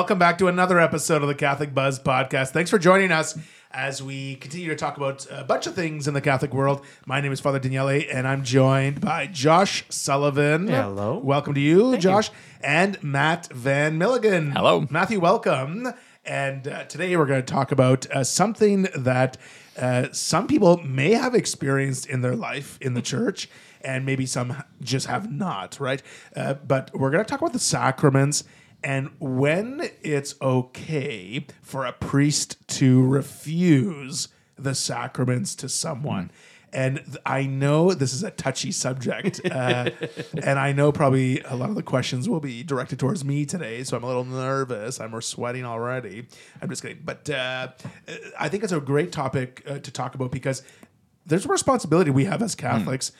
Welcome back to another episode of the Catholic Buzz podcast. Thanks for joining us as we continue to talk about a bunch of things in the Catholic world. My name is Father Daniele, and I'm joined by Josh Sullivan. Hello. Welcome to you, Josh, and Mat Van Milligan. Hello. Matthew. Welcome. And uh, today we're going to talk about uh, something that uh, some people may have experienced in their life in the church, and maybe some just have not, right? Uh, but we're going to talk about the sacraments and when it's okay for a priest to refuse the sacraments to someone. And th- I know this is a touchy subject, uh, and I know probably a lot of the questions will be directed towards me today, so I'm a little nervous. I'm sweating already. I'm just kidding, but uh, I think it's a great topic uh, to talk about because there's a responsibility we have as Catholics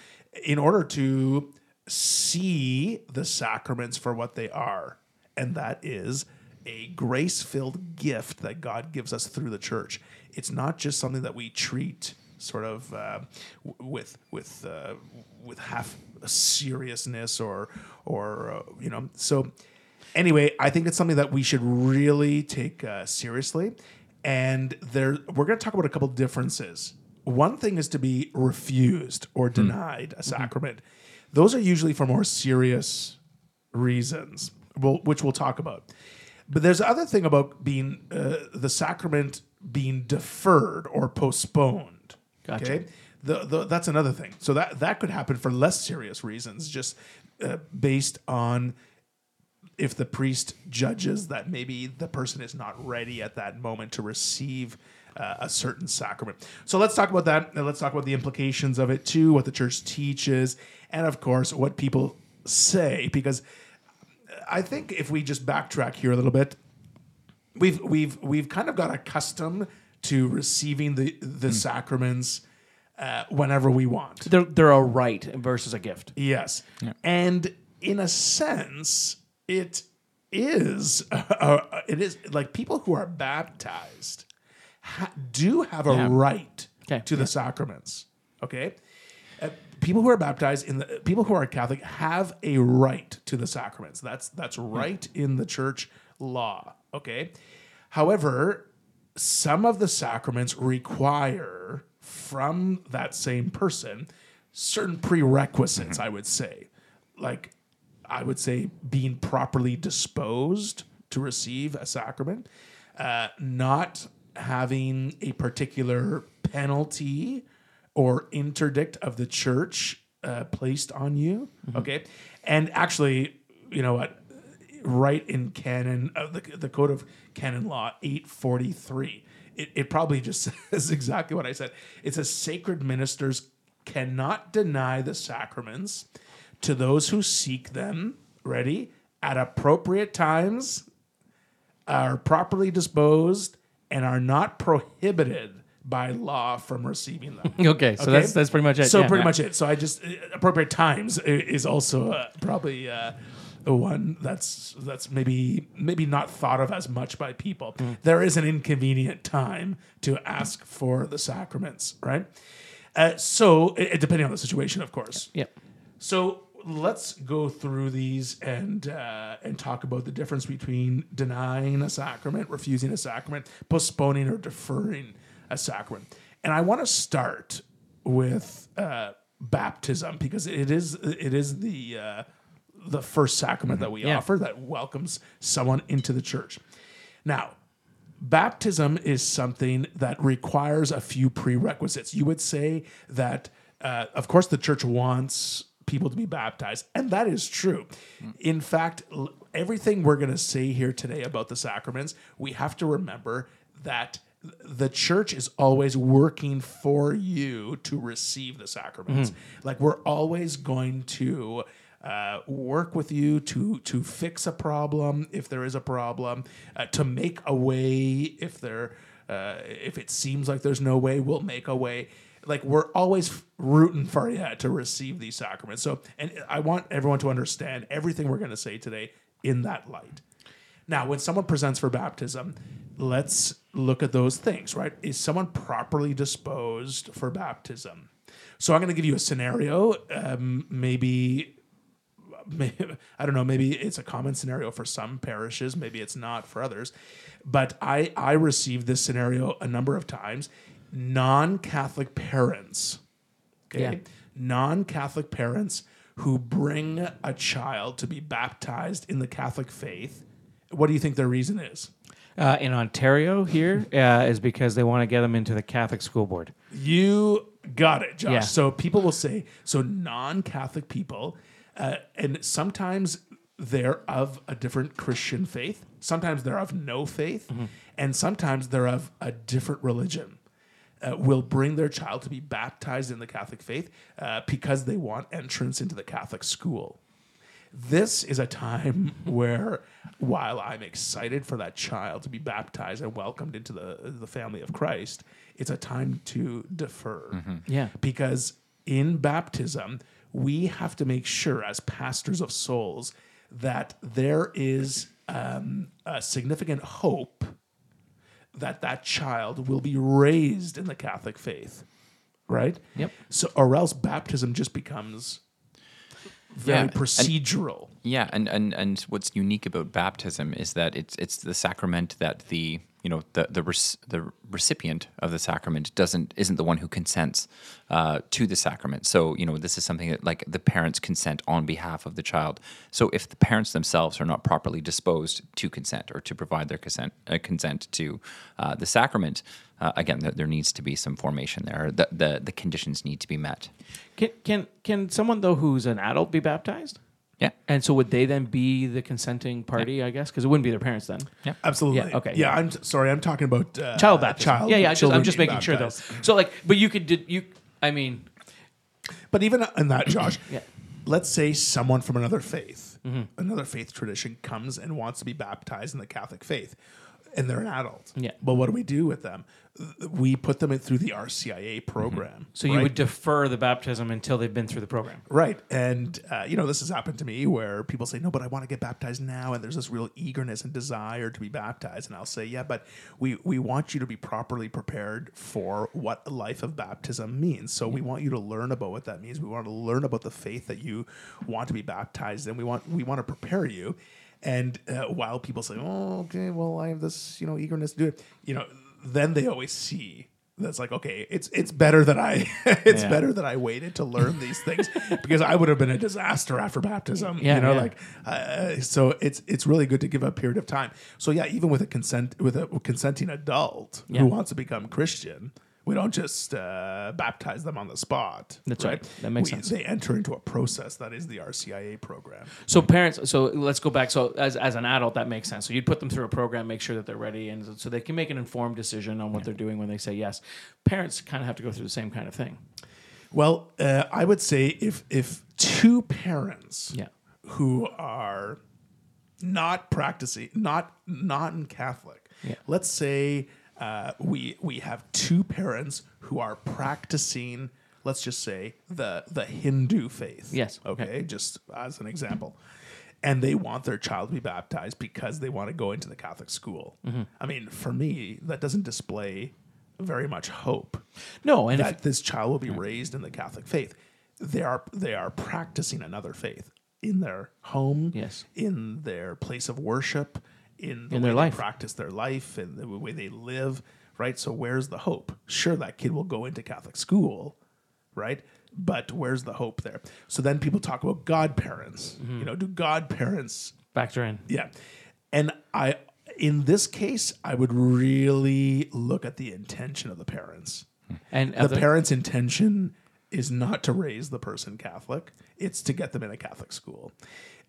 in order to see the sacraments for what they are, and that is a grace filled gift that God gives us through the church. It's not just something that we treat sort of uh, w- with with uh, with half seriousness or or uh, you know. So anyway i think it's something that we should really take uh, seriously. And there we're going to talk about a couple differences. One thing is to be refused or denied a sacrament. Those are usually for more serious reasons we'll, which we'll talk about but there's other thing about being uh, the sacrament being deferred or postponed Gotcha. okay the, the, that's another thing so that that could happen for less serious reasons just uh, based on if the priest judges that maybe the person is not ready at that moment to receive uh, a certain sacrament. So let's talk about that. And let's talk about the implications of it too, what the church teaches, and of course, what people say. Because I think if we just backtrack here a little bit, we've we've we've kind of got accustomed to receiving the the sacraments uh, whenever we want. They're, they're a right versus a gift. Yes. And in a sense, it is uh, it is like people who are baptized ha- do have a Yeah. right Okay. to the sacraments. Okay? People who are baptized in the people who are Catholic have a right to the sacraments. That's that's right in the church law. Okay? However, some of the sacraments require from that same person certain prerequisites, I would say. Like, I would say being properly disposed to receive a sacrament, uh, not having a particular penalty or interdict of the church uh, placed on you. Okay. And actually, you know what? right in canon uh, the, the code of canon law 843 it, it probably just says exactly what i said it says sacred ministers cannot deny the sacraments to those who seek them ready at appropriate times are properly disposed and are not prohibited by law from receiving them Okay, so that's that's pretty much it. so yeah. pretty Yeah. much it. So I just uh, appropriate times is also uh, probably uh, one that's that's maybe maybe not thought of as much by people. Mm. There is an inconvenient time to ask for the sacraments, right? Uh, so it- depending on the situation, of course. Yeah. So let's go through these and uh, and talk about the difference between denying a sacrament, refusing a sacrament, postponing or deferring a sacrament. And I want to start with uh, baptism because it is it is the uh, the first sacrament that we Yeah. offer that welcomes someone into the church. Now, baptism is something that requires a few prerequisites. You would say that, uh, of course, the church wants people to be baptized, and that is true. In fact, everything we're going to say here today about the sacraments, we have to remember that the church is always working for you to receive the sacraments. Like we're always going to uh, work with you to to fix a problem if there is a problem, uh, to make a way if there uh, if it seems like there's no way, we'll make a way. Like we're always rooting for you to receive these sacraments. So, and I want everyone to understand everything we're going to say today in that light. Now, when someone presents for baptism, let's look at those things, right? Is someone properly disposed for baptism? So I'm going to give you a scenario. Um, maybe maybe, I don't know, maybe it's a common scenario for some parishes, maybe it's not for others. But I I received this scenario a number of times. Non-Catholic parents, okay, Yeah. non-Catholic parents who bring a child to be baptized in the Catholic faith. What do you think their reason is? Uh, in Ontario, here uh, is because they want to get them into the Catholic school board. You got it, Josh. Yeah. So people will say, so non Catholic people, uh, and sometimes they're of a different Christian faith, sometimes they're of no faith, Mm-hmm. and sometimes they're of a different religion. Uh, will bring their child to be baptized in the Catholic faith uh, because they want entrance into the Catholic school. This is a time where, while I'm excited for that child to be baptized and welcomed into the, the family of Christ, it's a time to defer. Yeah. Because in baptism, we have to make sure, as pastors of souls, that there is um, a significant hope that that child will be raised in the Catholic faith, right? Yep. So, or else baptism just becomes very Yeah, and- procedural. Yeah, and, and and what's unique about baptism is that it's it's the sacrament that the you know the the the recipient of the sacrament doesn't isn't the one who consents uh, to the sacrament. So you know this is something that like the parents consent on behalf of the child. So if the parents themselves are not properly disposed to consent or to provide their consent uh, consent to uh, the sacrament, uh, again there, there needs to be some formation there. The, the the conditions need to be met. Can can can someone though who's an adult be baptized? Yeah. And so would they then be the consenting party? I guess because it wouldn't be their parents then. Yeah. Absolutely. Yeah, okay, Yeah, yeah. I'm t- sorry. I'm talking about uh, Child baptism. Child. yeah, yeah. Just, children I'm just being making sure though. baptized. So like, but you could did you? I mean, But even in that, Josh, Yeah. let's say someone from another faith, Mm-hmm. another faith tradition comes and wants to be baptized in the Catholic faith, and they're an adult. Yeah. But what do we do with them? We put them in through the RCIA program. Mm-hmm. so you would defer the baptism until they've been through the program. Right. And, uh, you know, this has happened to me where people say, no, but I want to get baptized now. And there's this real eagerness and desire to be baptized. And I'll say, yeah, but we, we want you to be properly prepared for what a life of baptism means. So we want you to learn about what that means. We want to learn about the faith that you want to be baptized in. We want, we want to prepare you. And uh, while people say, oh, okay, well, I have this, you know, eagerness to do it, you know, then they always see that's like okay it's it's better that i it's Yeah. better that i waited to learn these things because i would have been a disaster after baptism Yeah, you know yeah. like uh, so it's it's really good to give a period of time so yeah even with a consent with a consenting adult who wants to become christian we don't just uh, baptize them on the spot. That's right. That makes We- sense. They enter into a process that is the RCIA program. So parents, so let's go back. So as, as an adult, that makes sense. So you'd put them through a program, make sure that they're ready, and so they can make an informed decision on what they're doing when they say yes. Parents kind of have to go through the same kind of thing. Well, uh, I would say if if two parents Yeah. who are not practicing, not non Catholic, Yeah. let's say uh, we we have two parents who are practicing. Let's just say the the Hindu faith. Yes. Okay. Just as an example. And they want their child to be baptized because they want to go into the Catholic school. Mm-hmm. I mean, for me, that doesn't display very much hope No, and if, that this child will be raised in the Catholic faith. They are they are practicing another faith in their home, Yes. in their place of worship, in the In their they life. practice their life, and the way they live. Right. So where's the hope? Sure, that kid will go into Catholic school, right? But where's the hope there? So then people talk about godparents. Mm-hmm. You know, do godparents factor in. yeah. And I in this case, I would really look at the intention of the parents. And The parents' intention is not to raise the person Catholic; it's to get them in a Catholic school.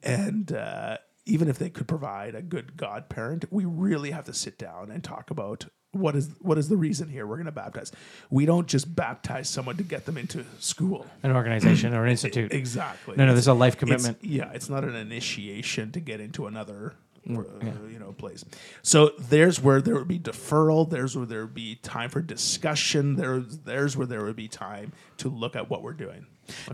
And uh, even if they could provide a good godparent, we really have to sit down and talk about what is what is the reason here we're going to baptize. We don't just baptize someone to get them into school. an organization or an institute. Exactly. No, no, there's a life It's- commitment. yeah, it's not an initiation to get into another, uh, you know, place. So there's where there would be deferral. There's where there would be time for discussion. There's there's where there would be time to look at what we're doing.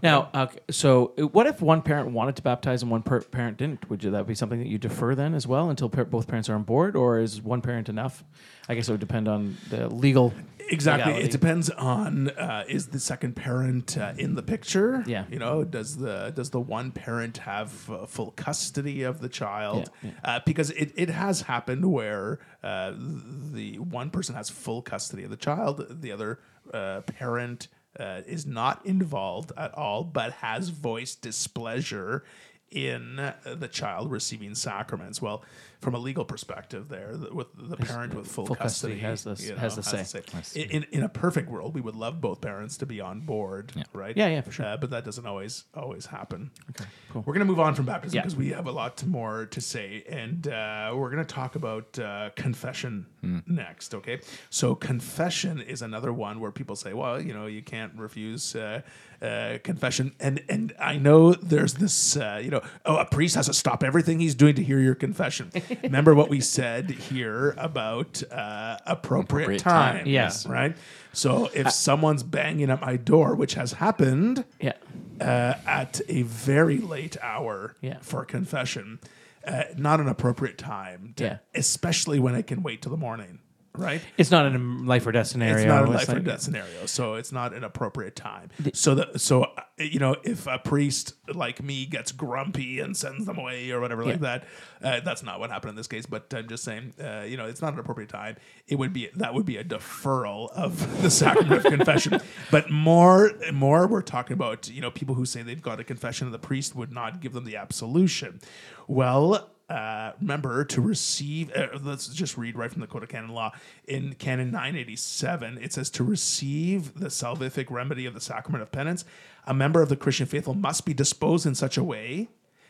Now, okay, so uh, what if one parent wanted to baptize and one per- parent didn't? Would you, that be something that you defer then as well until par- both parents are on board, or is one parent enough? I guess it would depend on the legal. Exactly. legality. It depends on uh, is the second parent uh, in the picture? Yeah. You know, does the does the one parent have uh, full custody of the child? Yeah, Uh, because it, it has happened where uh, the one person has full custody of the child, the other uh, parent uh, is not involved at all, but has voiced displeasure in the child receiving sacraments. Well, from a legal perspective, there the- with the parent with full, full custody custody, has the- you has the know, say. In, in in a perfect world, we would love both parents to be on board, right? Yeah, yeah, for sure. Uh, but that doesn't always always happen. Okay, cool. We're gonna move on from baptism Yeah. because we have a lot more to say, and uh, we're gonna talk about uh, confession Hmm. next. Okay, so confession is another one where people say, well, you know, you can't refuse. Uh, uh, confession, and and I know there's this, uh, you know, oh, a priest has to stop everything he's doing to hear your confession. Remember what we said here about uh, appropriate, Appropriate time, time, Yes. right. So if someone's banging at my door, which has happened, Yeah. uh, at a very late hour Yeah. for confession, uh, not an appropriate time, to, Yeah. especially when it can wait till the morning, right? It's not in a life or death scenario. It's not a life or death scenario, so it's not an appropriate time. so the so uh, you know if a priest like me gets grumpy and sends them away or whatever like that, uh, that's not what happened in this case. But I'm just saying, uh, you know, it's not an appropriate time. It would be that would be a deferral of the sacrament of confession. But more more, we're talking about you know people who say they've got a confession and the priest would not give them the absolution. Well, uh, remember to receive. Uh, let's just read right from the Code of Canon Law in Canon 987. It says to receive the salvific remedy of the sacrament of penance, a member of the Christian faithful must be disposed in such a way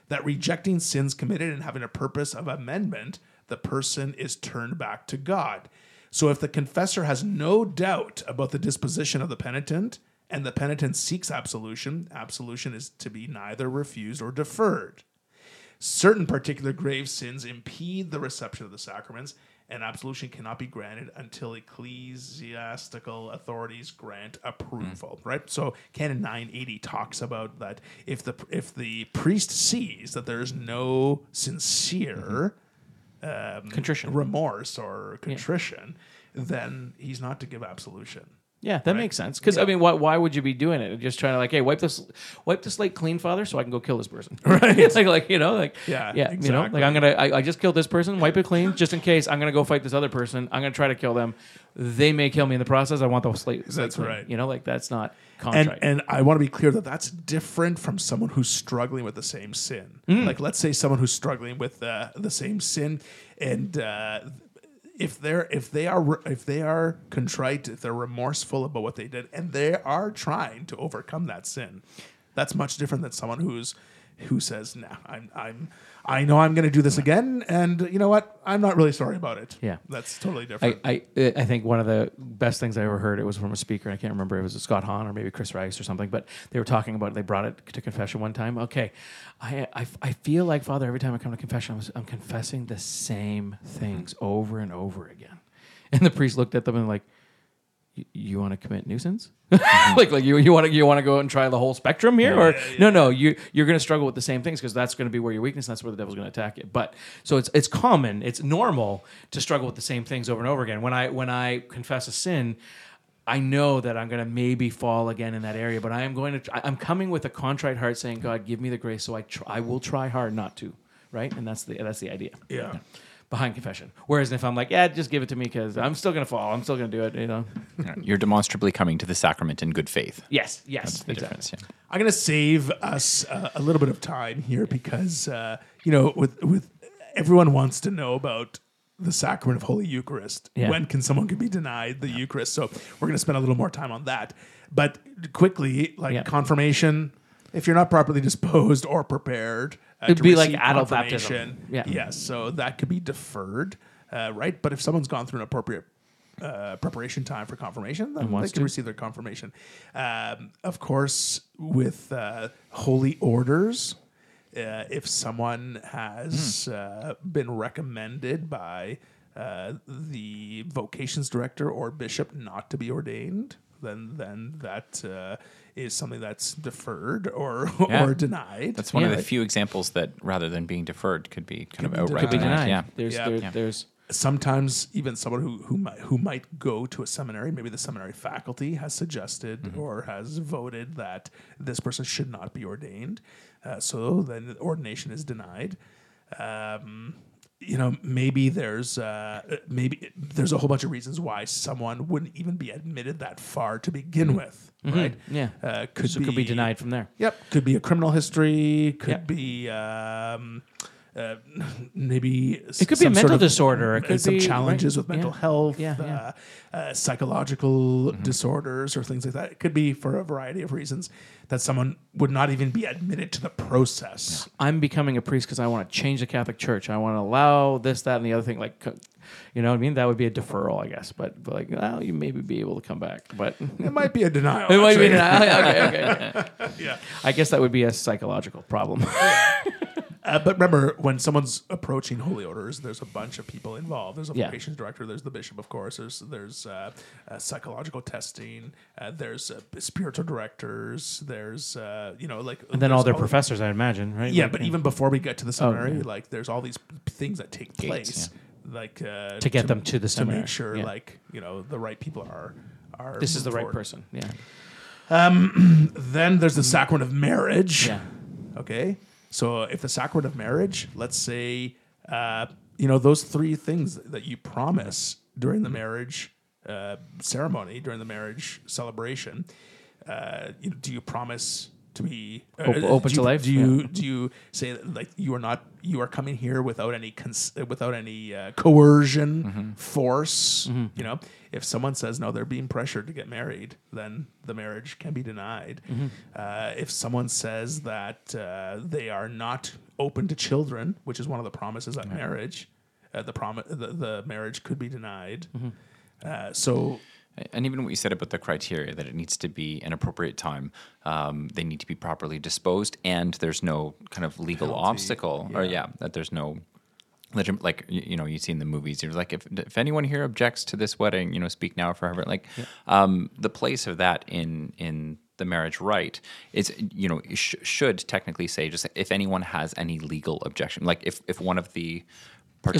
that rejecting sins committed and having a purpose of amendment, the person is turned back to God. So if the confessor has no doubt about the disposition of the penitent and the penitent seeks absolution, absolution is to be neither refused or deferred certain particular grave sins impede the reception of the sacraments, and absolution cannot be granted until ecclesiastical authorities grant approval. Right. So Canon 980 talks about that if the if the priest sees that there is no sincere um, Contrition. remorse or contrition, then he's not to give absolution. Yeah, that makes sense. Because I mean, why, why would you be doing it? Just trying to like, hey, wipe this, wipe this slate clean, Father, so I can go kill this person. Right? it's like, like you know, like Yeah, yeah, you know, like I'm gonna, I, I just killed this person, wipe it clean, just in case I'm gonna go fight this other person. I'm gonna try to kill them. They may kill me in the process. I want the slate. slate That's clean. right. You know, like that's not and and I want to be clear that that's different from someone who's struggling with the same sin. Mm. Like, let's say someone who's struggling with uh, the same sin, and uh, if they're if they are if they are contrite, if they're remorseful about what they did, and they are trying to overcome that sin, that's much different than someone who's who says, "Nah, I'm I'm I know I'm going to do this again, and you know what? I'm not really sorry about it." Yeah. that's totally different. I, I I think one of the best things I ever heard it was from a speaker. I can't remember. It was Scott Hahn or maybe Chris Rice or something. But they were talking about. They brought it to confession one time. Okay, I I, I feel like Father every time I come to confession, I'm, I'm confessing the same things mm-hmm. over and over again. And the priest looked at them and like, "You- want to commit nuisance? Mm-hmm. like like you you want to you want to go and try the whole spectrum here or no no you you're going to struggle with the same things because that's going to be where your weakness that's where the devil's going to attack you. But so it's it's common it's normal to struggle with the same things over and over again. When I when I confess a sin. I know that I'm going to maybe fall again in that area, but I am going to. I'm coming with a contrite heart, saying, "God, give me the grace, so I try, I will try hard not to." Right, and that's the that's the idea yeah. Behind confession. Whereas if I'm like, "Yeah, just give it to me," because I'm still going to fall, I'm still going to do it. You know? You're demonstrably coming to the sacrament in good faith. Yes, yes, That's the exactly. difference. Yeah. I'm going to save us uh, a little bit of time here because uh, you know with with everyone wants to know about the sacrament of Holy Eucharist. Yeah. When can someone can be denied the Eucharist? So we're going to spend a little more time on that. But quickly, like Yeah. confirmation, if you're not properly disposed or prepared, uh, It'd be like adult baptism. Yeah. Yes. So that could be deferred, uh, right? But if someone's gone through an appropriate uh, preparation time for confirmation, then they can to. receive their confirmation. Um, of course, with uh, holy orders, uh, if someone has uh, been recommended by uh, the vocations director or bishop not to be ordained, then then that uh, is something that's deferred or Yeah. or denied. That's one of the few examples that rather than being deferred could be kind of be outright Could be Denied. denied. Yeah. There's Yeah. there, Yeah. there's sometimes even someone who who might, who might go to a seminary, maybe the seminary faculty has suggested Mm-hmm. or has voted that this person should not be ordained, uh, so then ordination is denied. Um, you know, maybe there's uh, maybe there's a whole bunch of reasons why someone wouldn't even be admitted that far to begin with, right? Mm-hmm. yeah. uh, could so be could be denied from there. Yep, could be a criminal history. Could Yeah. be um, uh, maybe It could be a mental disorder. It could some be- challenges right, with mental yeah. health, Yeah, yeah. Uh, uh, psychological disorders, or things like that. It could be for a variety of reasons that someone would not even be admitted to the process. I'm becoming a priest because I want to change the Catholic Church. I want to allow this, that, and the other thing. Like, you know what I mean? That would be a deferral, I guess. But, but like, well, you maybe be able to come back. But It might be a denial. it might be. actually. okay, okay. yeah. I guess that would be a psychological problem. Uh, but remember, when someone's approaching holy orders, there's a bunch of people involved. There's a Yeah. vocations director. There's the bishop, of course. There's there's uh, uh, psychological testing. Uh, there's uh, spiritual directors. There's uh, you know like and then all their professors, I imagine, right? Yeah, Like, but even before we get to the seminary, yeah. like there's all these things that take place, like uh, To get them to the seminary, to make sure yeah. like you know the right people are are. this is the right person. Yeah. Um, Then there's the sacrament of marriage. Yeah. Okay. So if the sacrament of marriage, let's say, uh, you know, those three things that you promise during the marriage uh, ceremony, during the marriage celebration, uh, you know, do you promise to be uh, open to you- life? Do you do you say that, like you are not you are coming here without any cons- without any uh, coercion, Mm-hmm. force? You know, if someone says no, they're being pressured to get married, then the marriage can be denied. Mm-hmm. Uh, if someone says that uh, they are not open to children, which is one of the promises at marriage, uh, the promise the, the marriage could be denied. Mm-hmm. Uh, so And even what you said about the criteria that it needs to be an appropriate time, um, they need to be properly disposed, and there's no kind of legal Penalty, obstacle, or yeah. yeah, that there's no like you, know you see in the movies you're like if if anyone here objects to this wedding you know speak now or forever like um, the place of that in in the marriage right is you know sh- should technically say just if anyone has any legal objection like if if one of the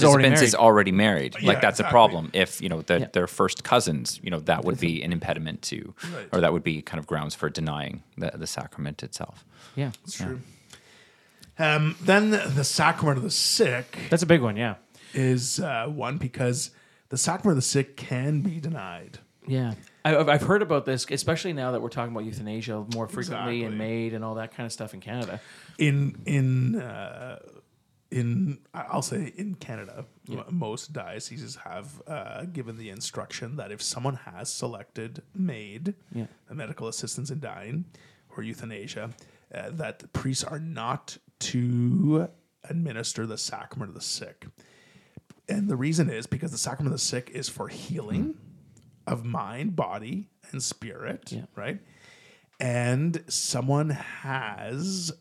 already is already married Yeah, like that's exactly. a problem if you know the, Yeah. their first cousins you know that would be an impediment to Right. or that would be kind of grounds for denying the, the sacrament itself Yeah. it's true. Um, then the sacrament of the sick That's a big one. Yeah. is uh, one because the sacrament of the sick can be denied. Yeah. I- I've, I've heard about this, especially now that we're talking about euthanasia more frequently and Exactly. MAID and all that kind of stuff in Canada. in in uh, in I'll say in Canada, m- most dioceses have uh, given the instruction that if someone has selected made Yeah. a medical assistance in dying, or euthanasia, uh, that priests are not to administer the sacrament of the sick. And the reason is because the sacrament of the sick is for healing of mind, body, and spirit, Yeah. right? And someone has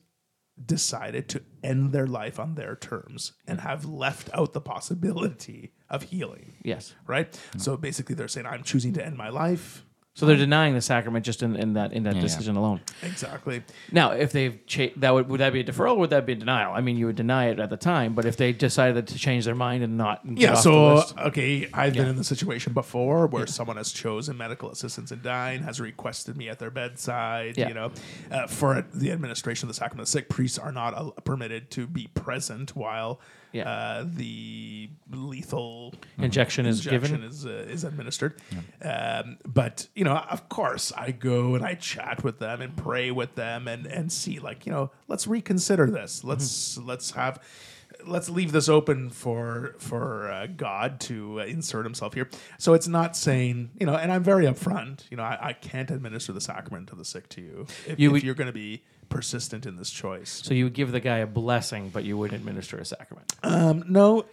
decided to end their life on their terms and have left out the possibility of healing, Yes. right? So basically, they're saying, I'm choosing to end my life. So they're denying the sacrament just in, in that in that Yeah. decision alone. Exactly. Now, if they've cha- that would would that be a deferral? or Would that be a denial? I mean, you would deny it at the time, but if they decided to change their mind and not get Yeah, off the so list- okay, I've been Yeah. in the situation before where someone has chosen medical assistance in dying, has requested me at their bedside. Yeah. You know, uh, for the administration of the sacrament of the sick, priests are not uh, permitted to be present while Yeah. uh, the lethal injection is injection given. is uh, is administered. Um, but you know, of course, I go and I chat with them and pray with them and and see like you know, let's reconsider this. Let's let's have. Let's leave this open for for uh, God to uh, insert Himself here. So it's not saying you know, and I'm very upfront. You know, I, I can't administer the sacrament to the sick to you if, You if you're going to be persistent in this choice. So you would give the guy a blessing, but you wouldn't administer a sacrament. Um, no,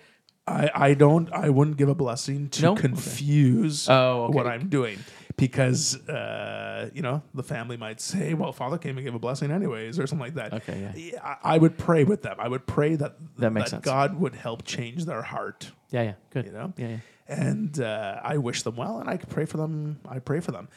I, I don't. I wouldn't give a blessing to No? Confuse Oh, okay. what I'm doing because uh, you know the family might say, "Well, Father came and gave a blessing anyways," or something like that. Okay, yeah. I, I would pray with them. I would pray that That makes sense. God would help change their heart. Yeah, yeah, good. You know, yeah, yeah. and uh, I wish them well, and I could pray for them. I pray for them.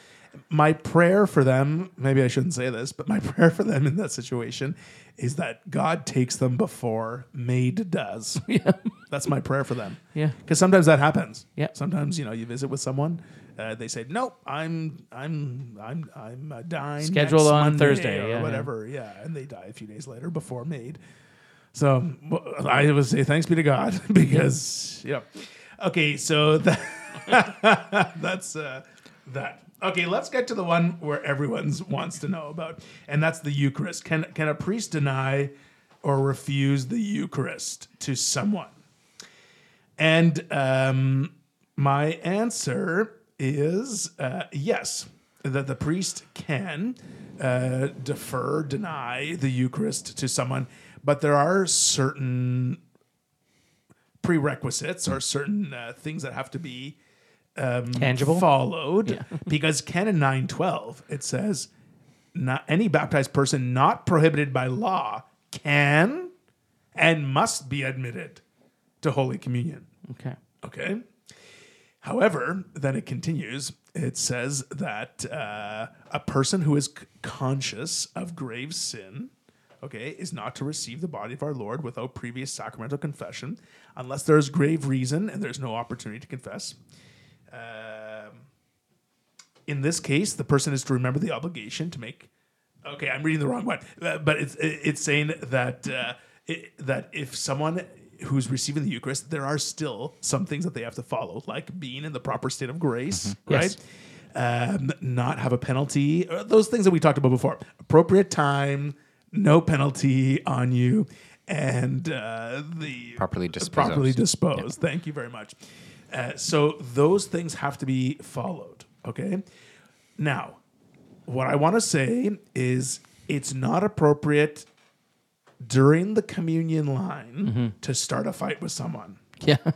My prayer for them, maybe I shouldn't say this, but my prayer for them in that situation is that God takes them before MAID does. Yeah. That's my prayer for them. Yeah. Because sometimes that happens. Yeah. Sometimes you know you visit with someone, uh, they say, "Nope, I'm I'm I'm I'm uh, dying Scheduled on Monday," Thursday, or yeah, yeah. whatever." Yeah. and they die a few days later before MAID. So I would say thanks be to God because yeah. Okay, so that, that's uh, that. Okay, let's get to the one where everyone wants to know about, and that's the Eucharist. Can can a priest deny or refuse the Eucharist to someone? And um, my answer is uh, yes, that the priest can uh, defer, deny the Eucharist to someone, but there are certain prerequisites or certain uh, things that have to be Tangible. followed because canon 912 it says not any baptized person not prohibited by law can and must be admitted to holy communion Okay. okay however then it continues it says that uh, a person who is c- conscious of grave sin okay is not to receive the body of our lord without previous sacramental confession unless there's grave reason and there's no opportunity to confess um, in this case, the person is to remember the obligation to make. Okay, I'm reading the wrong one, uh, but it's it's saying that uh, it, that if someone who's receiving the Eucharist, there are still some things that they have to follow, like being in the proper state of grace, right? Yes. Um, not have a penalty, uh, those things that we talked about before. Appropriate time, no penalty on you, and uh, the Properly disposed. properly disposed. Thank you very much. Uh, so those things have to be followed. Okay. Now, what I want to say is it's not appropriate during the communion line to start a fight with someone. Yeah.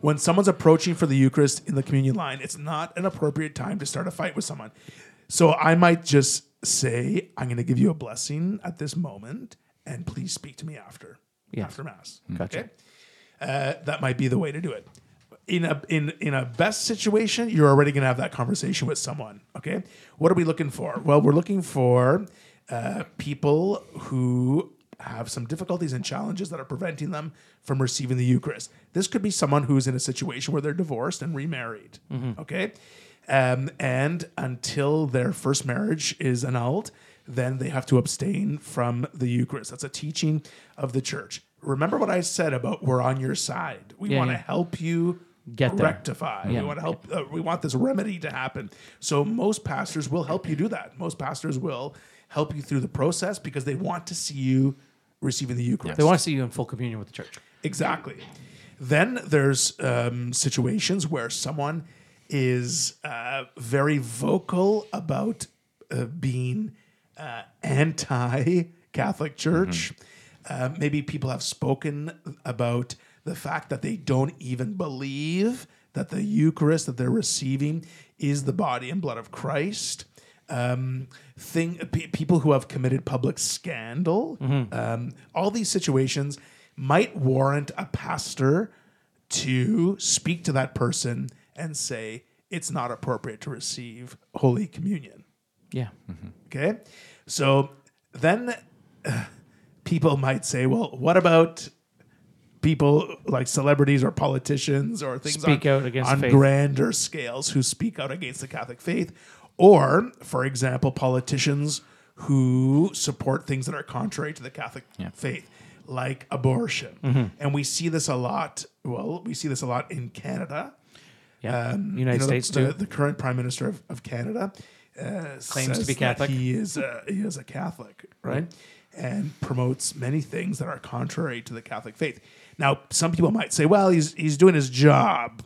When someone's approaching for the Eucharist in the communion line, it's not an appropriate time to start a fight with someone. So I might just say, I'm going to give you a blessing at this moment, and please speak to me after, Yes. after Mass. Gotcha. Okay? Uh, that might be the way to do it. In a in in a best situation, you're already going to have that conversation with someone. Okay, what are we looking for? Well, we're looking for uh, people who have some difficulties and challenges that are preventing them from receiving the Eucharist. This could be someone who's in a situation where they're divorced and remarried. Okay, um, and until their first marriage is annulled, then they have to abstain from the Eucharist. That's a teaching of the church. Remember what I said about we're on your side. We Yeah, want to yeah. help you Get there. rectify. Yeah. We want to help. Uh, we want this remedy to happen. So most pastors will help you do that. Most pastors will help you through the process because they want to see you receiving the Eucharist. They want to see you in full communion with the church. Exactly. Then there's um, situations where someone is uh, very vocal about uh, being uh, anti Catholic Church. Uh, maybe people have spoken about the fact that they don't even believe that the Eucharist that they're receiving is the body and blood of Christ um, thing, pe- people who have committed public scandal. Um, all these situations might warrant a pastor to speak to that person and say it's not appropriate to receive Holy Communion. Yeah. Mm-hmm. Okay, so then uh, people might say, well, what about? People like celebrities or politicians or things Speak on, out against on faith. grander scales who speak out against the Catholic faith, or, for example, politicians who support things that are contrary to the Catholic faith, like abortion. Mm-hmm. And we see this a lot. Well, we see this a lot in Canada. Yeah. Um, United you know, States the, too. the, the current prime minister of, of Canada uh, Claims to be Catholic. He is a, he is a Catholic, right? And promotes many things that are contrary to the Catholic faith. Now, some people might say, "Well, he's he's doing his job,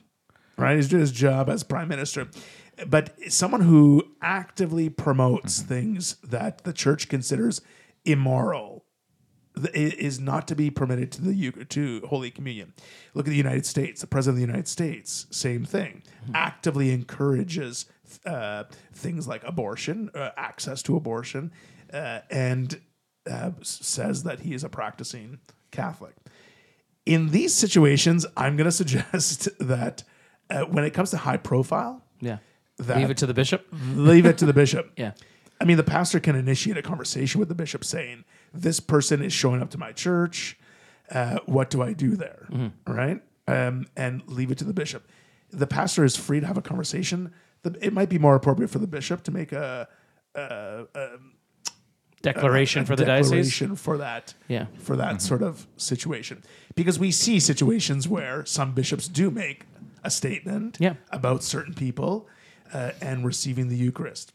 right? He's doing his job as prime minister." But someone who actively promotes Mm-hmm. things that the church considers immoral is not to be permitted to the to Holy Communion. Look at the United States. The President of the United States, same thing, actively encourages uh, things like abortion, uh, access to abortion, uh, and uh, says that he is a practicing Catholic. In these situations, I'm going to suggest that uh, when it comes to high profile, Yeah. that Leave it to the bishop. leave it to the bishop. Yeah. I mean, the pastor can initiate a conversation with the bishop saying, This person is showing up to my church. Uh, what do I do there? Mm-hmm. Right? Um, and leave it to the bishop. The pastor is free to have a conversation. The, it might be more appropriate for the bishop to make a, a for the diocese. declaration for that Yeah. for that sort of situation because we see situations where some bishops do make a statement Yeah. about certain people uh, and receiving the Eucharist.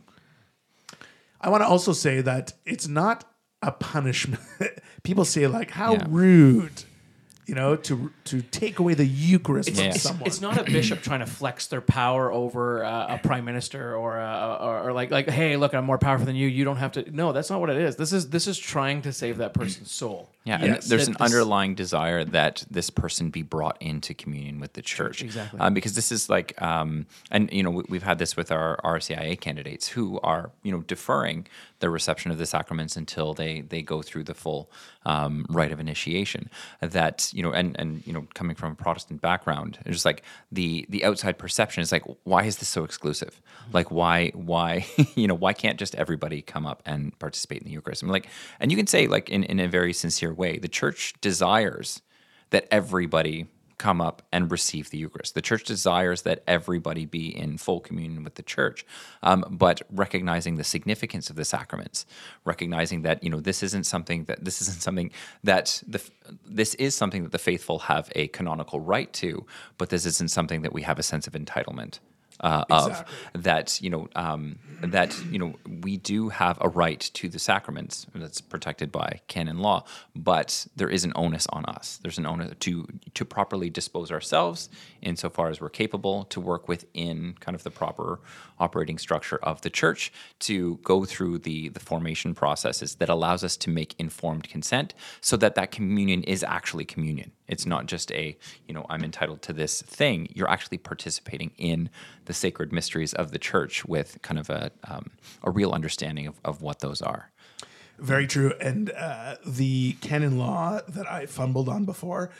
I want to also say that it's not a punishment. People say like, "How Yeah. rude," you know, to to take away the Eucharist It's, from Yeah. it's, someone. it's not a bishop trying to flex their power over uh, a prime minister or, a, or or like like hey look I'm more powerful than you you don't have to no that's not what it is this is this is trying to save that person's soul Yeah, Yes. and there's That an this- underlying desire that this person be brought into communion with the church. Exactly. Um, because this is like, um, and you know, we, we've had this with our RCIA candidates who are, you know, deferring the reception of the sacraments until they they go through the full um, rite of initiation. That you know, and and you know, coming from a Protestant background, it's just like the the outside perception is like, why is this so exclusive? Like, why why you know, why can't just everybody come up and participate in the Eucharist? I'm like, and you can say like in in a very sincere way, the church desires that everybody come up and receive the Eucharist. The church desires that everybody be in full communion with the church, um, but recognizing the significance of the sacraments, recognizing that you know this isn't something that this isn't something that the this is something that the faithful have a canonical right to, but this isn't something that we have a sense of entitlement. Uh, Exactly. Of that, you know, um, that you know, we do have a right to the sacraments that's protected by canon law, but there is an onus on us. There's an onus to to properly dispose ourselves insofar as we're capable to work within kind of the proper operating structure of the church to go through the the formation processes that allows us to make informed consent, so that that communion is actually communion. It's not just a you know I'm entitled to this thing. You're actually participating in the sacred mysteries of the church with kind of a um, a real understanding of, of what those are. Very true. And uh, the canon law that I fumbled on before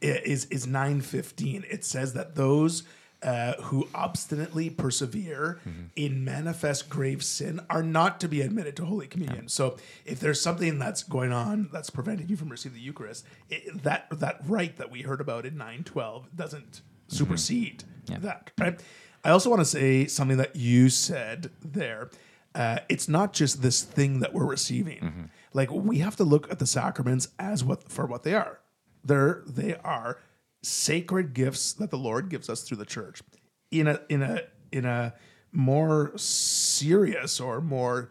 is is nine fifteen. It says that those uh, who obstinately persevere in manifest grave sin are not to be admitted to Holy Communion. So if there's something that's going on that's preventing you from receiving the Eucharist, it, that that right that we heard about in nine twelve doesn't supersede that. Right. I also want to say something that you said there uh, it's not just this thing that we're receiving. Like we have to look at the sacraments as what for what they are. They're they are sacred gifts that the Lord gives us through the church. In a in a in a more serious or more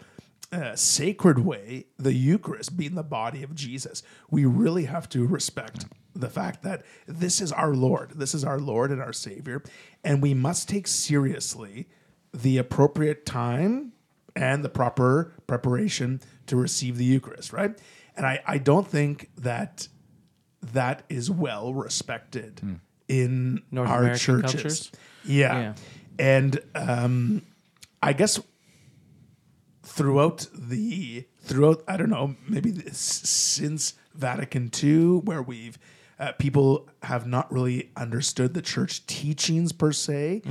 uh, sacred way, the Eucharist being the body of Jesus, we really have to respect the fact that this is our Lord. This is our Lord and our Savior. And we must take seriously the appropriate time and the proper preparation to receive the Eucharist, right? And I, I don't think that that is well respected in North our American churches. cultures? Yeah. Yeah. And um, I guess throughout the throughout I don't know maybe this, since Vatican II where we've uh, people have not really understood the church teachings per se.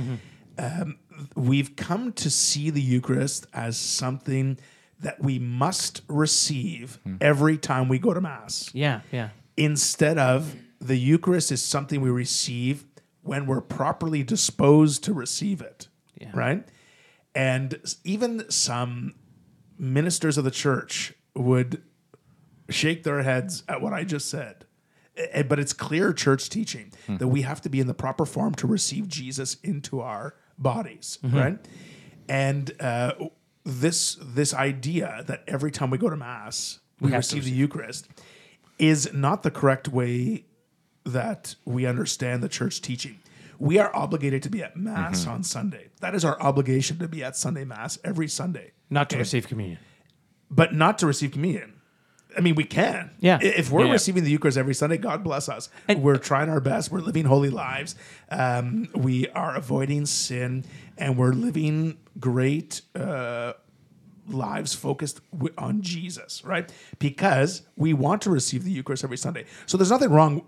Um, we've come to see the Eucharist as something that we must receive every time we go to mass yeah yeah instead of the Eucharist is something we receive when we're properly disposed to receive it. Yeah. Right? And even some ministers of the church would shake their heads at what I just said. Eh, But it's clear church teaching that we have to be in the proper form to receive Jesus into our bodies, right? And uh, this this idea that every time we go to mass we, have to receive the Eucharist is not the correct way that we understand the church teaching. We are obligated to be at mass Mm-hmm. on Sunday. That is our obligation to be at Sunday mass every Sunday, not to receive communion but not to receive communion. I mean, we can. Yeah. If we're Yeah. receiving the Eucharist every Sunday, God bless us. And we're trying our best. We're living holy lives. Um, we are avoiding sin, and we're living great uh, lives focused on Jesus, right? Because we want to receive the Eucharist every Sunday. So there's nothing wrong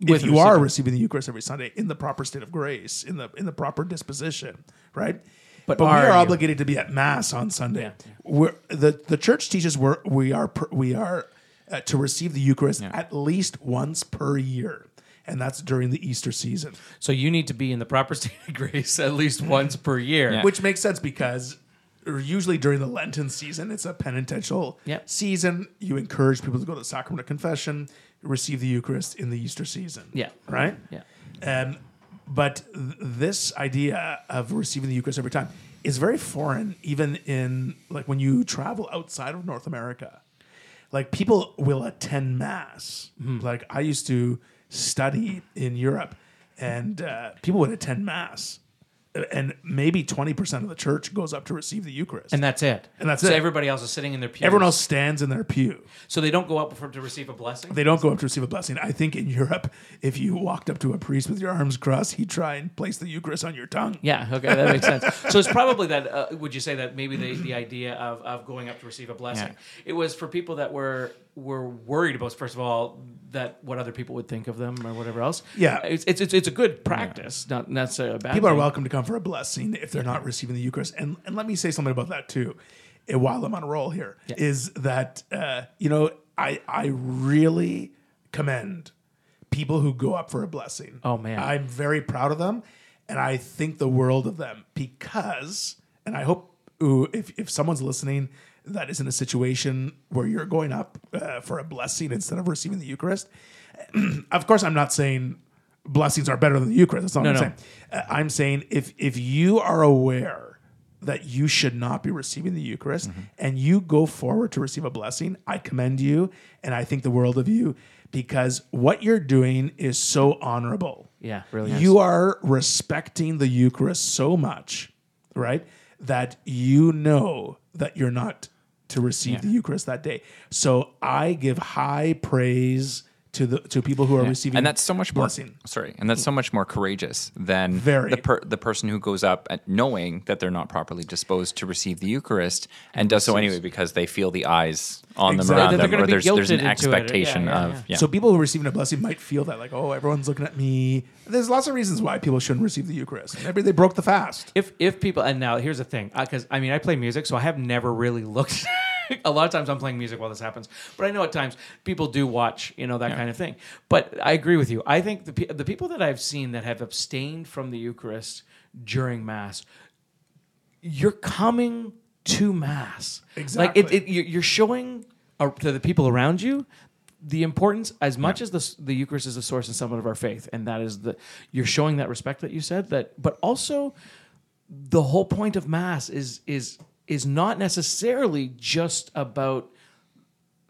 if With you are receiving. the Eucharist every Sunday in the proper state of grace, in the in the proper disposition, right? But but we are are you? obligated to be at mass on Sunday. Yeah. We're, the the church teaches we're, we are we are uh, to receive the Eucharist at least once per year, and that's during the Easter season, So you need to be in the proper state of grace at least once per year. Yeah. which makes sense because usually during the Lenten season, it's a penitential Yep. season. You encourage people to go to the sacrament of confession, receive the Eucharist in the Easter season. Yeah. right. Yeah. Um, but th- this idea of receiving the Eucharist every time is very foreign, even in like when you travel outside of North America. Like people will attend mass. Like I used to study in Europe, and uh, people would attend mass, and maybe twenty percent of the church goes up to receive the Eucharist, And that's it. And that's so it. everybody else is sitting in their pew. everyone else stands in their pew. So they don't go up for, to receive a blessing. They don't go up to receive a blessing. I think in Europe, if you walked up to a priest with your arms crossed, he'd try and place the Eucharist on your tongue. Yeah, okay, that makes sense. So it's probably that. Uh, would you say that maybe the, the idea of, of going up to receive a blessing, it was for people that were were worried about first of all that what other people would think of them or whatever else. Yeah. it's it's it's, it's a good practice, not necessarily a bad. People are welcome to come for a blessing if they're not receiving the Eucharist. And and let me say something about that too, eh, while I'm on a roll here, is that uh, you know I I really commend people who go up for a blessing. Oh, man. I'm very proud of them, and I think the world of them because, and I hope ooh, if if someone's listening that is in a situation where you're going up uh, for a blessing instead of receiving the Eucharist. of course, I'm not saying blessings are better than the Eucharist. That's not No, what I'm no. saying. Uh, I'm saying if if you are aware that you should not be receiving the Eucharist Mm-hmm. and you go forward to receive a blessing, I commend you and I think the world of you because what you're doing is so honorable. Yeah, really. You are respecting the Eucharist so much, right? That you know that you're not to receive Yeah. the Eucharist that day. So I give high praise to the to people who are receiving and that's so much more blessing. sorry and that's so much more courageous than Very. the per, the person who goes up and knowing that they're not properly disposed to receive the eucharist and does so anyway because they feel the eyes on Exactly. them around they're them gonna or be there's there's an guilted into it. Yeah, expectation yeah, of yeah. yeah. So people who are receiving a blessing might feel that like, oh, everyone's looking at me. There's lots of reasons why people shouldn't receive the Eucharist. Maybe they broke the fast. if if people and now here's the thing uh, because I mean I play music so I have never really looked a lot of times I'm playing music while this happens but I know at times people do watch you know that kind of thing. But I agree with you. I think the pe- the people that I've seen that have abstained from the Eucharist during mass you're coming to mass. Like Exactly. it, it you're showing uh, to the people around you the importance as much as the, the eucharist is the source and summit of our faith and that is the you're showing that respect that you said that but also the whole point of mass is is is not necessarily just about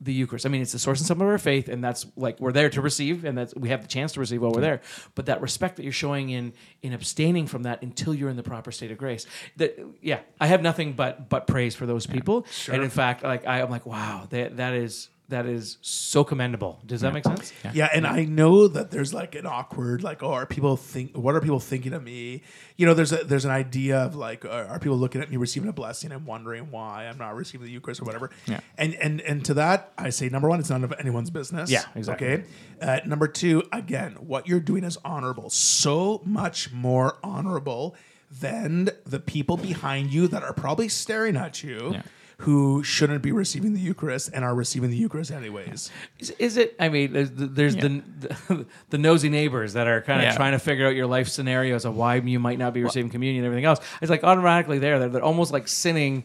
the Eucharist. I mean, it's the source and summit of our faith, and that's like we're there to receive, and that's we have the chance to receive while we're there. But that respect that you're showing in in abstaining from that until you're in the proper state of grace. That yeah, I have nothing but but praise for those people. And in fact, like I, I'm like, wow, that that is that is so commendable. Does that make sense? Yeah, and I know that there's like an awkward, like, oh, are people think? What are people thinking of me? You know, there's a there's an idea of like, uh, are people looking at me receiving a blessing and wondering why I'm not receiving the Eucharist or whatever? Yeah. And and and to that, I say number one, it's none of anyone's business. Yeah, exactly. Okay. Uh, number two, again, what you're doing is honorable, so much more honorable than the people behind you that are probably staring at you. Yeah. Who shouldn't be receiving the Eucharist and are receiving the Eucharist anyways? Is, is it? I mean, there's, there's the, the the nosy neighbors that are kind of Yeah. trying to figure out your life scenarios of why you might not be receiving communion and everything else. It's like automatically there. They're, they're almost like sinning.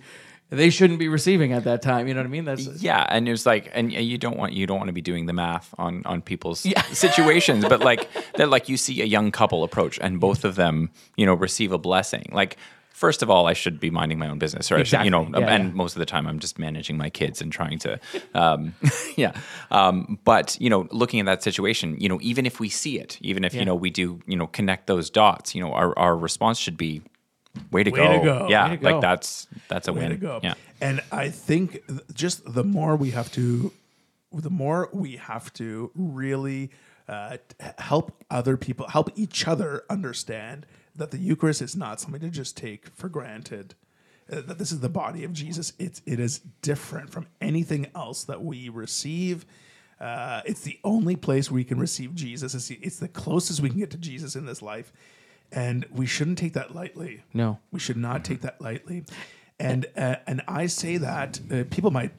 They shouldn't be receiving at that time. You know what I mean? That's yeah and it was like and you don't want you don't want to be doing the math on on people's situations but like that like you see a young couple approach and both of them you know receive a blessing like first of all i should be minding my own business or I should, you know Yeah, and yeah. most of the time i'm just managing my kids and trying to um yeah um but you know looking at that situation you know even if we see it even if Yeah. you know we do you know connect those dots you know our, our response should be way to Way go to go. yeah to go. like that's that's a way win to go. yeah And I think just the more we have to, the more we have to really uh, help other people, help each other understand that the Eucharist is not something to just take for granted. Uh, that this is the body of Jesus. It's it is different from anything else that we receive. Uh, it's the only place where we can receive Jesus. It's the, it's the closest we can get to Jesus in this life. and we shouldn't take that lightly. No. we should not take that lightly. And uh, and I say that uh, people might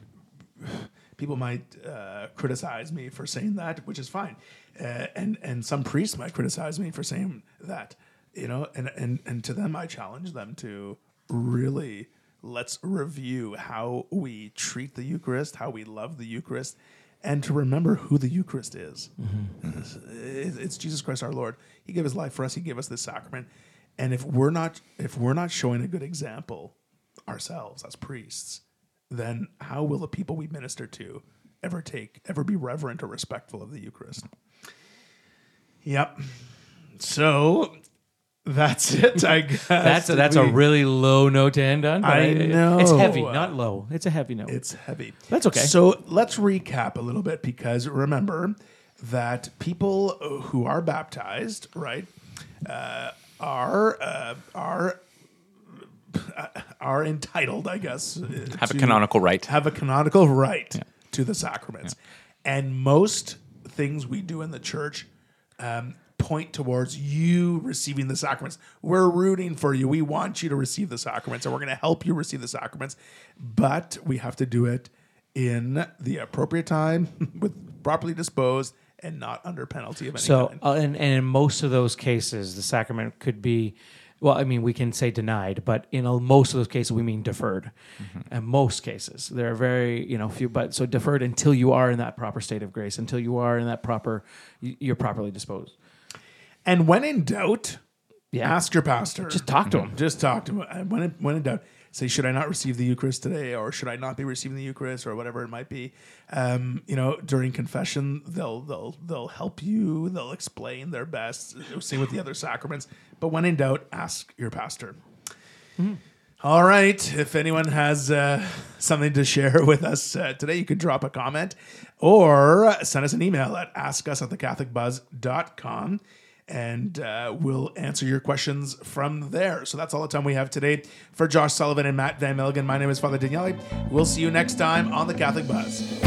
people might uh, criticize me for saying that, which is fine, uh, and and some priests might criticize me for saying that, you know, and and and to them I challenge them to really let's review how we treat the Eucharist, how we love the Eucharist, and to remember who the Eucharist is. Mm-hmm. It's, it's Jesus Christ our Lord. He gave His life for us. He gave us this sacrament, and if we're not if we're not showing a good example ourselves as priests, then how will the people we minister to ever take, ever be reverent or respectful of the Eucharist? Yep. So that's it, I guess. That's a, that's a really low note to end on. but I It's heavy, not low. It's a heavy note. It's heavy. That's okay. So let's recap a little bit because remember that people who are baptized, right, uh, are uh, are are entitled, I guess, uh, Have a canonical right. have a canonical right to the sacraments, and most things we do in the church. Um, point towards you receiving the sacraments. We're rooting for you. We want you to receive the sacraments and we're going to help you receive the sacraments, but we have to do it in the appropriate time with properly disposed and not under penalty of any So, kind. uh, and, and in most of those cases, the sacrament could be, well, I mean, we can say denied, but in a, most of those cases, we mean deferred. In most cases, there are very, you know, few, but so deferred until you are in that proper state of grace, until you are in that proper, you're properly disposed. And when in doubt, Yeah. ask your pastor. Just talk to him. Just talk to him. And When in, when in doubt, say, should I not receive the Eucharist today, or should I not be receiving the Eucharist, or whatever it might be. Um, you know, during confession, they'll they'll they'll help you. They'll explain their best. Same with the other sacraments. But when in doubt, ask your pastor. All right. If anyone has uh, something to share with us uh, today, you can drop a comment or send us an email at askus at thecatholicbuzz.com and uh, we'll answer your questions from there. So that's all the time we have today. For Josh Sullivan and Mat Van Milligan, my name is Father Daniele. We'll see you next time on The Catholic Buzz.